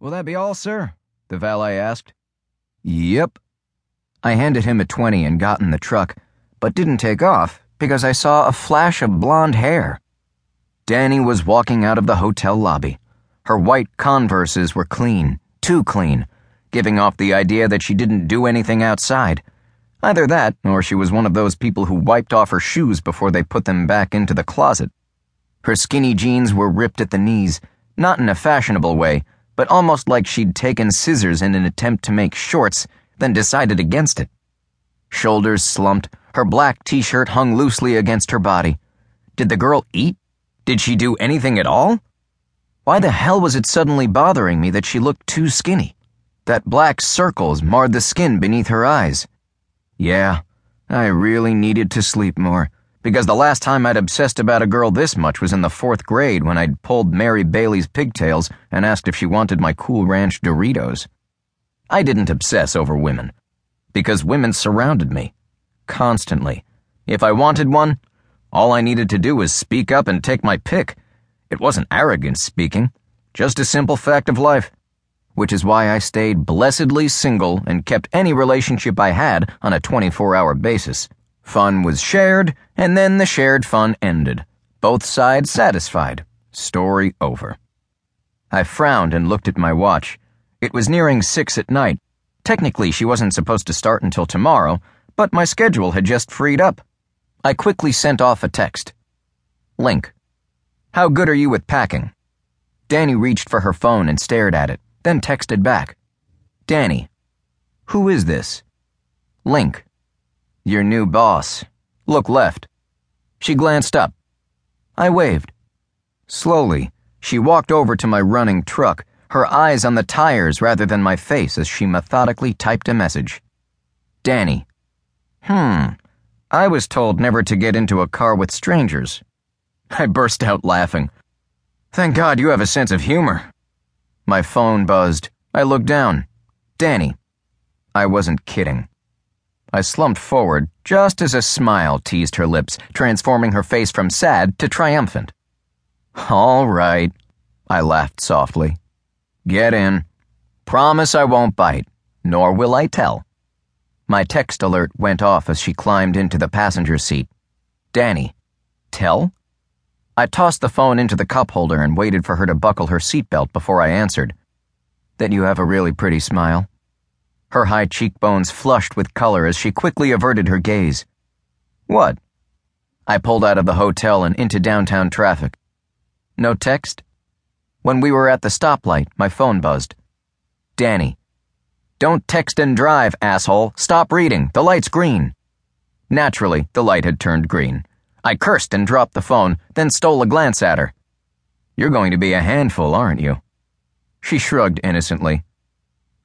Will that be all, sir? the valet asked. Yep. I handed him a 20 and got in the truck, but didn't take off because I saw a flash of blonde hair. Dani was walking out of the hotel lobby. Her white converses were clean, too clean, giving off the idea that she didn't do anything outside. Either that, or she was one of those people who wiped off her shoes before they put them back into the closet. Her skinny jeans were ripped at the knees, not in a fashionable way, but almost like she'd taken scissors in an attempt to make shorts, then decided against it. Shoulders slumped, her black t shirt hung loosely against her body. Did the girl eat? Did she do anything at all? Why the hell was it suddenly bothering me that she looked too skinny? That black circles marred the skin beneath her eyes. Yeah, I really needed to sleep more, because the last time I'd obsessed about a girl this much was in the fourth grade when I'd pulled Mary Bailey's pigtails and asked if she wanted my Cool Ranch Doritos. I didn't obsess over women, because women surrounded me, constantly. If I wanted one, all I needed to do was speak up and take my pick. It wasn't arrogance speaking, just a simple fact of life which is why I stayed blessedly single and kept any relationship I had on a 24 hour basis. Fun was shared, and then the shared fun ended. Both sides satisfied. Story over. I frowned and looked at my watch. It was nearing six at night. Technically, she wasn't supposed to start until tomorrow, but my schedule had just freed up. I quickly sent off a text. Link. How good are you with packing? Dani reached for her phone and stared at it then texted back Dani, who is this? Link, your new boss. Look left. She glanced up. I waved. Slowly, she walked over to my running truck, her eyes on the tires rather than my face as she methodically typed a message. Dani. Hmm. I was told never to get into a car with strangers. I burst out laughing. Thank God you have a sense of humor. My phone buzzed. I looked down. Dani. I wasn't kidding. I slumped forward just as a smile teased her lips, transforming her face from sad to triumphant. All right, I laughed softly. Get in. Promise I won't bite, nor will I tell. My text alert went off as she climbed into the passenger seat. Dani. Tell? I tossed the phone into the cup holder and waited for her to buckle her seatbelt before I answered. That you have a really pretty smile. Her high cheekbones flushed with color as she quickly averted her gaze. What? I pulled out of the hotel and into downtown traffic. No text? When we were at the stoplight, my phone buzzed. Dani. Don't text and drive, asshole. Stop reading. The light's green. Naturally, the light had turned green. I cursed and dropped the phone, then stole a glance at her. You're going to be a handful, aren't you? She shrugged innocently.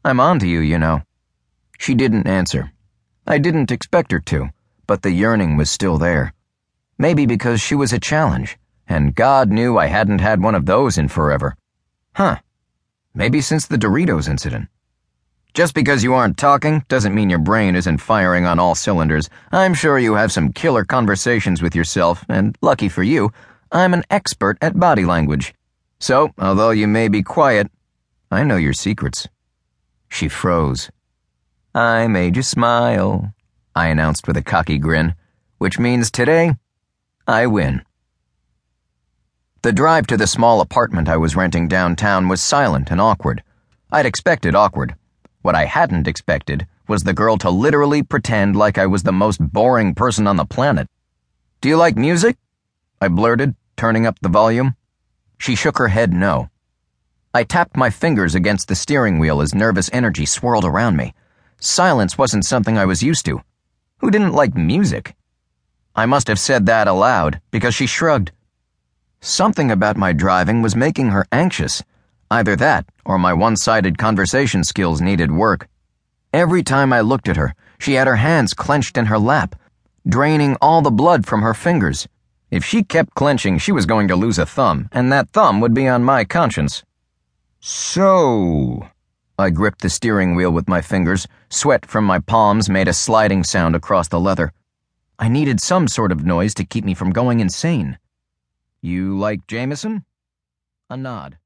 I'm on to you, you know. She didn't answer. I didn't expect her to, but the yearning was still there. Maybe because she was a challenge, and God knew I hadn't had one of those in forever. Huh. Maybe since the Doritos incident. Just because you aren't talking doesn't mean your brain isn't firing on all cylinders. I'm sure you have some killer conversations with yourself, and lucky for you, I'm an expert at body language. So, although you may be quiet, I know your secrets. She froze. I made you smile, I announced with a cocky grin, which means today, I win. The drive to the small apartment I was renting downtown was silent and awkward. I'd expected awkward. What I hadn't expected was the girl to literally pretend like I was the most boring person on the planet. Do you like music? I blurted, turning up the volume. She shook her head no. I tapped my fingers against the steering wheel as nervous energy swirled around me. Silence wasn't something I was used to. Who didn't like music? I must have said that aloud because she shrugged. Something about my driving was making her anxious. Either that, or my one sided conversation skills needed work. Every time I looked at her, she had her hands clenched in her lap, draining all the blood from her fingers. If she kept clenching, she was going to lose a thumb, and that thumb would be on my conscience. So. I gripped the steering wheel with my fingers. Sweat from my palms made a sliding sound across the leather. I needed some sort of noise to keep me from going insane. You like Jameson? A nod.